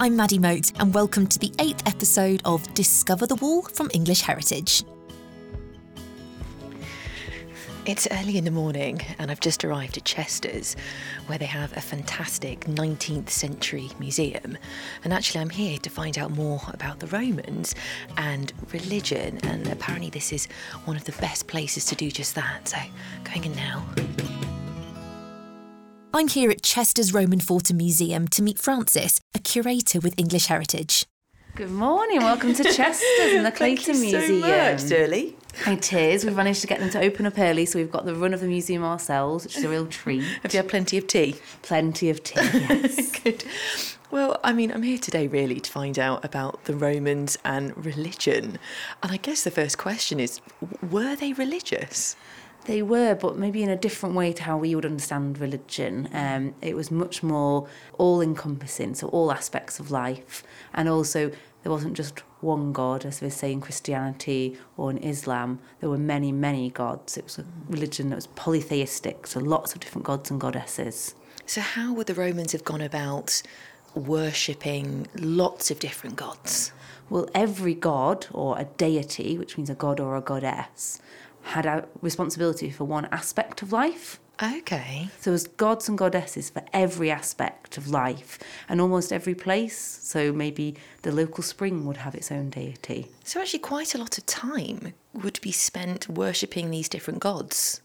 I'm Maddie Moate, and welcome to the eighth episode of Discover the Wall from English Heritage. It's early in the morning, and I've just arrived at Chesters, where they have a fantastic 19th century museum. And actually, I'm here to find out more about the Romans and religion, and apparently, this is one of the best places to do just that. So, going in now. I'm here at Chesters Roman Forter Museum to meet Francis, a curator with English Heritage. Good morning, welcome to Chesters and the Clayton Thank you Museum. So much, early. It is. We've managed to get them to open up early, so we've got the run of the museum ourselves, which is a real treat. Have you had plenty of tea? Plenty of tea, yes. Good. Well, I mean, I'm here today really to find out about the Romans and religion. And I guess the first question is were they religious? They were, but maybe in a different way to how we would understand religion. Um, it was much more all encompassing, so all aspects of life. And also, there wasn't just one God, as we say in Christianity or in Islam. There were many, many gods. It was a religion that was polytheistic, so lots of different gods and goddesses. So, how would the Romans have gone about worshipping lots of different gods? Well, every god or a deity, which means a god or a goddess, had a responsibility for one aspect of life. Okay. So there's gods and goddesses for every aspect of life and almost every place. So maybe the local spring would have its own deity. So, actually, quite a lot of time would be spent worshipping these different gods.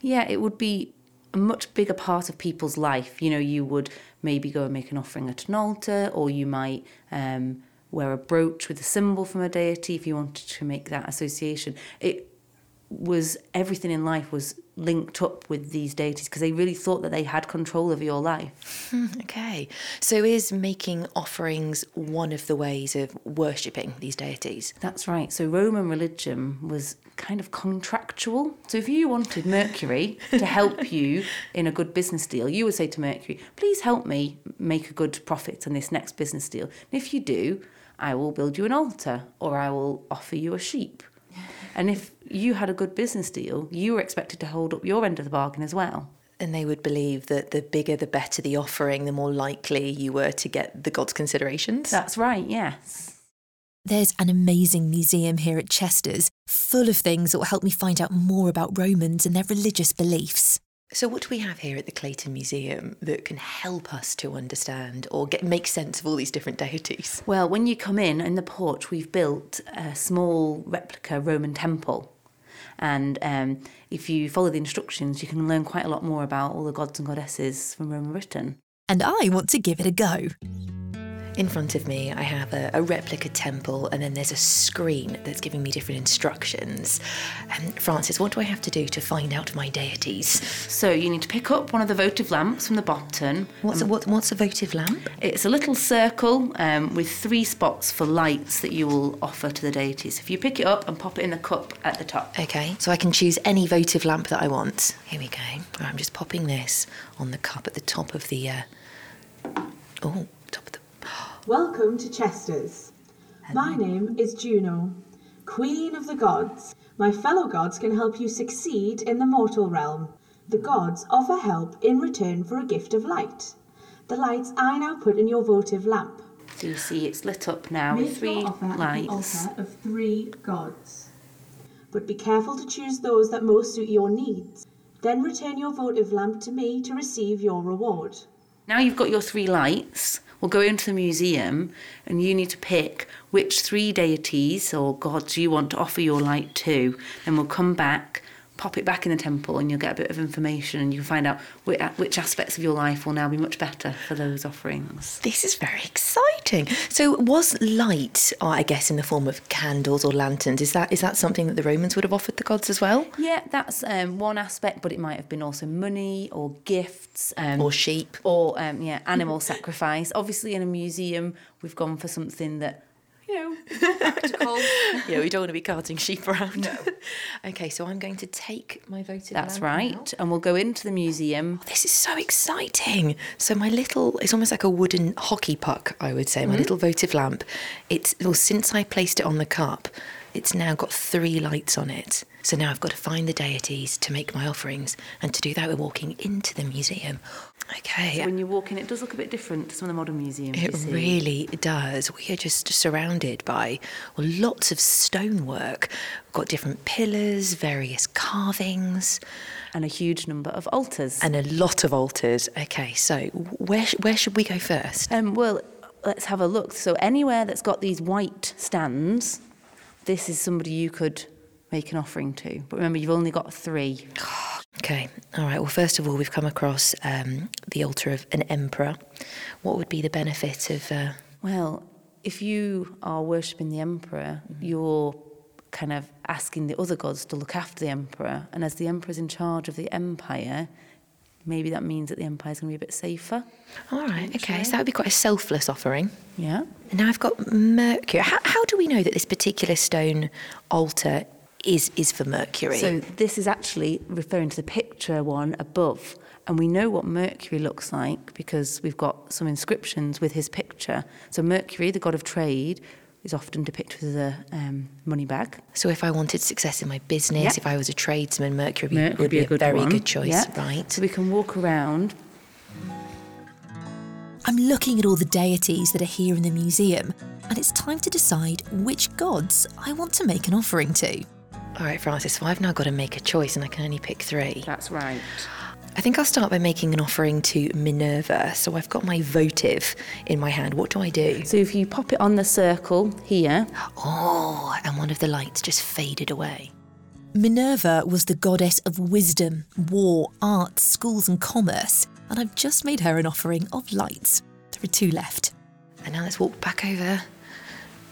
Yeah, it would be a much bigger part of people's life. You know, you would maybe go and make an offering at an altar, or you might um, wear a brooch with a symbol from a deity if you wanted to make that association. It was everything in life was linked up with these deities because they really thought that they had control over your life. Hmm, okay. So, is making offerings one of the ways of worshipping these deities? That's right. So Roman religion was kind of contractual. So if you wanted Mercury to help you in a good business deal, you would say to Mercury, please help me make a good profit on this next business deal. And if you do, I will build you an altar or I will offer you a sheep. And if you had a good business deal, you were expected to hold up your end of the bargain as well. And they would believe that the bigger, the better the offering, the more likely you were to get the god's considerations. That's right, yes. There's an amazing museum here at Chesters, full of things that will help me find out more about Romans and their religious beliefs. So, what do we have here at the Clayton Museum that can help us to understand or get make sense of all these different deities? Well, when you come in, in the porch, we've built a small replica Roman temple. And um, if you follow the instructions, you can learn quite a lot more about all the gods and goddesses from Roman Britain. And I want to give it a go. In front of me, I have a, a, replica temple, and then there's a screen that's giving me different instructions. Um, Francis, what do I have to do to find out my deities? So you need to pick up one of the votive lamps from the bottom. What's, a, what, what's a votive lamp? It's a little circle um, with three spots for lights that you will offer to the deities. If you pick it up and pop it in the cup at the top. Okay, so I can choose any votive lamp that I want. Here we go. I'm just popping this on the cup at the top of the. Uh... Oh, top of the. Welcome to Chesters. My name is Juno, Queen of the Gods. My fellow gods can help you succeed in the mortal realm. The gods offer help in return for a gift of light. The lights I now put in your votive lamp. So you see it's lit up now with three your offer at the lights. altar of three gods. But be careful to choose those that most suit your needs. Then return your votive lamp to me to receive your reward. Now you've got your three lights. We'll go into the museum and you need to pick which three deities or gods you want to offer your light to. Then we'll come back, pop it back in the temple, and you'll get a bit of information and you'll find out which, which aspects of your life will now be much better for those offerings. This is very exciting. So, was light, oh, I guess, in the form of candles or lanterns, is that is that something that the Romans would have offered the gods as well? Yeah, that's um, one aspect, but it might have been also money or gifts. Um, Or sheep? or um, yeah, animal sacrifice. Obviously, in a museum, we've gone for something that you know practical. yeah, we don't want to be carting sheep around. No. okay, so I'm going to take my votive That's right, now. and we'll go into the museum. Oh, this is so exciting. So my little, it's almost like a wooden hockey puck, I would say. My mm-hmm. little votive lamp. It's well, since I placed it on the cup, it's now got three lights on it. So now I've got to find the deities to make my offerings, and to do that, we're walking into the museum. Okay. So when you walk in, it does look a bit different to some of the modern museums. It really does. We are just surrounded by well, lots of stonework. We've got different pillars, various carvings, and a huge number of altars. and a lot of altars. Okay, so where where should we go first? Um, well, let's have a look. So anywhere that's got these white stands, this is somebody you could make an offering to. But remember, you've only got three. Okay, all right. Well, first of all, we've come across um, the altar of an emperor. What would be the benefit of? Uh, Well, if you are worshipping the emperor, you're kind of asking the other gods to look after the emperor. And as the emperor's in charge of the empire, maybe that means that the empire's going to be a bit safer. all right, okay. So that would be quite a selfless offering. Yeah. And now I've got Mercury. How, how do we know that this particular stone altar is is for Mercury? So this is actually referring to the picture one above. And we know what Mercury looks like because we've got some inscriptions with his picture. So Mercury, the god of trade, is often depicted with a um, money bag. So if I wanted success in my business, Yeah. if I was a tradesman, Mercury, would be- Mercury would be, a, good very one. good choice, Yeah. right? So we can walk around. I'm looking at all the deities that are here in the museum, and it's time to decide which gods I want to make an offering to. All right, Francis. So I've now got to make a choice, and I can only pick three. That's right. I think I'll start by making an offering to Minerva. So I've got my votive in my hand. What do I do? So if you pop it on the circle here, Oh, and one of the lights just faded away. Minerva was the goddess of wisdom, war, art, schools, and commerce, and I've just made her an offering of lights. There are two left. And now let's walk back over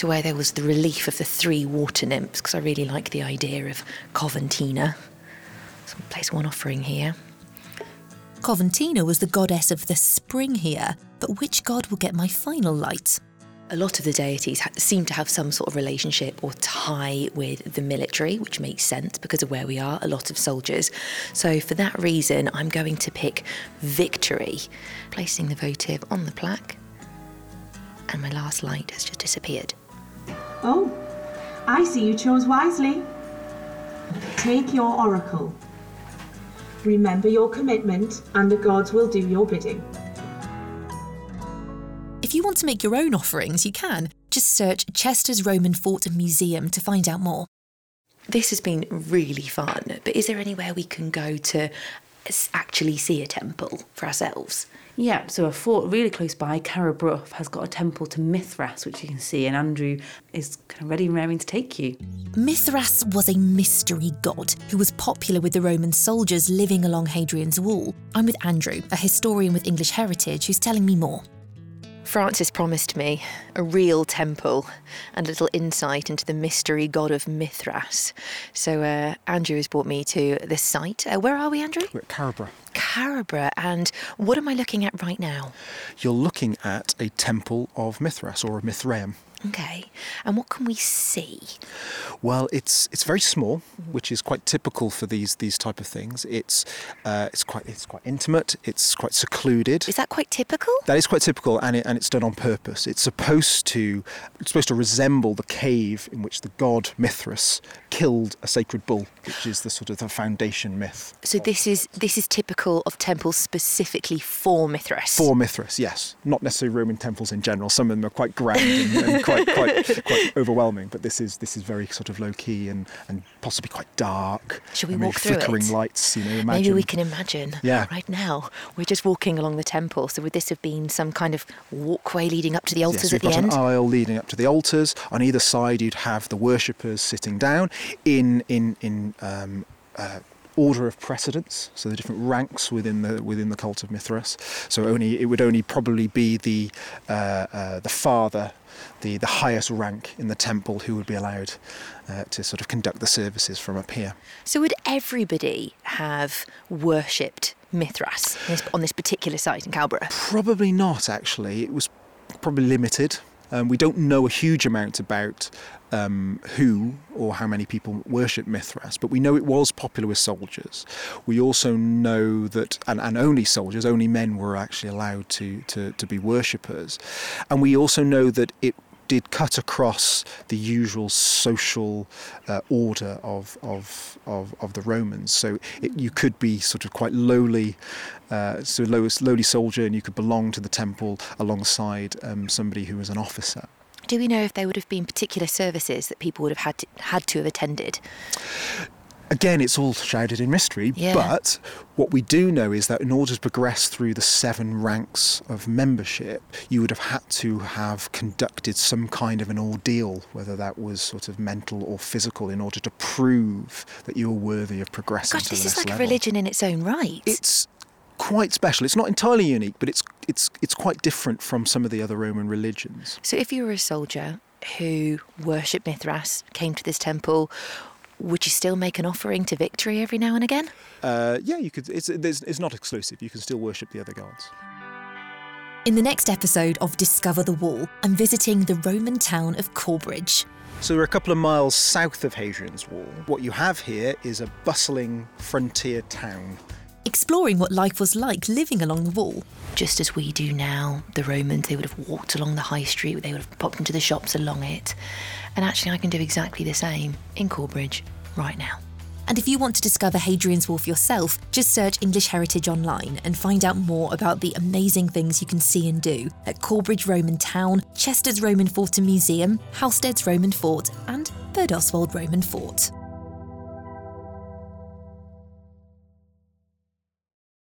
to where there was the relief of the three water nymphs, because I really like the idea of Coventina. So I'll place one offering here. Coventina was the goddess of the spring here, but which god will get my final light? A lot of the deities ha- seem to have some sort of relationship or tie with the military, which makes sense because of where we are, a lot of soldiers. So, for that reason, I'm going to pick victory, placing the votive on the plaque. And my last light has just disappeared. Oh, I see you chose wisely. Take your oracle. Remember your commitment, and the gods will do your bidding. If you want to make your own offerings, you can. Just search Chesters Roman Fort and Museum to find out more. This has been really fun, but is there anywhere we can go to s- actually see a temple for ourselves? yeah, so a fort really close by, Carrawburgh, has got a temple to Mithras, which you can see, and Andrew is kind of ready and raring to take you. Mithras was a mystery god who was popular with the Roman soldiers living along Hadrian's Wall. I'm with Andrew, a historian with English heritage, who's telling me more. Francis promised me a real temple and a little insight into the mystery god of Mithras. So uh, Andrew has brought me to this site. Uh, where are we, Andrew? We're at Carrawburgh. Carrawburgh. And what am I looking at right now? You're looking at a temple of Mithras or a Mithraeum. Okay. And what can we see? Well, it's it's very small, which is quite typical for these these type of things. It's uh, it's quite it's quite intimate. It's quite secluded. Is that quite typical? That is quite typical, and it, and it's done on purpose. It's supposed to it's supposed to resemble the cave in which the god Mithras killed a sacred bull, which is the sort of the foundation myth. So this is this is typical of temples specifically for Mithras. For Mithras, yes, not necessarily Roman temples in general. Some of them are quite grand and, and quite, quite quite overwhelming, but this is this is very sort of low key and, and possibly quite dark. Shall we walk through flickering it? lights, you know. Imagine. Maybe we can imagine. Yeah. Right now, we're just walking along the temple. So would this have been some kind of walkway leading up to the altars at the got end? an aisle leading up to the altars. On either side, you'd have the worshippers sitting down in in in um, uh, order of precedence. So the different ranks within the within the cult of Mithras. So only it would only probably be the uh, uh, the father. The, the highest rank in the temple who would be allowed uh, to sort of conduct the services from up here. So would everybody have worshipped Mithras on this, particular site in Carrawburgh? Probably not, actually. It was probably limited. Um, we don't know a huge amount about um, who or how many people worship Mithras, but we know it was popular with soldiers. We also know that, and, and only soldiers, only men were actually allowed to, to, to be worshippers. And we also know that it did cut across the usual social uh, order of, of, of, of, the Romans. So it, you could be sort of quite lowly, uh, so low, lowly soldier, and you could belong to the temple alongside um, somebody who was an officer. Do we know if there would have been particular services that people would have had to, had to have attended? Again, it's all shrouded in mystery, Yeah. but what we do know is that in order to progress through the seven ranks of membership, you would have had to have conducted some kind of an ordeal, whether that was sort of mental or physical, in order to prove that you were worthy of progressing Gosh, this is like a level. religion in its own right. It's quite special. It's not entirely unique, but it's it's it's quite different from some of the other Roman religions. So, if you were a soldier who worshipped Mithras, came to this temple, would you still make an offering to victory every now and again? Uh, yeah, you could. It's, it's it's not exclusive. You can still worship the other gods. In the next episode of Discover the Wall, I'm visiting the Roman town of Corbridge. So we're a couple of miles south of Hadrian's Wall. What you have here is a bustling frontier town. Exploring what life was like living along the wall. Just as we do now, the Romans, they would have walked along the high street, they would have popped into the shops along it. And actually, I can do exactly the same in Corbridge right now. And if you want to discover Hadrian's Wall for yourself, just search English Heritage online and find out more about the amazing things you can see and do at Corbridge Roman Town, Chesters Roman Fort and Museum, Housesteads Roman Fort, and Birdoswald Roman Fort.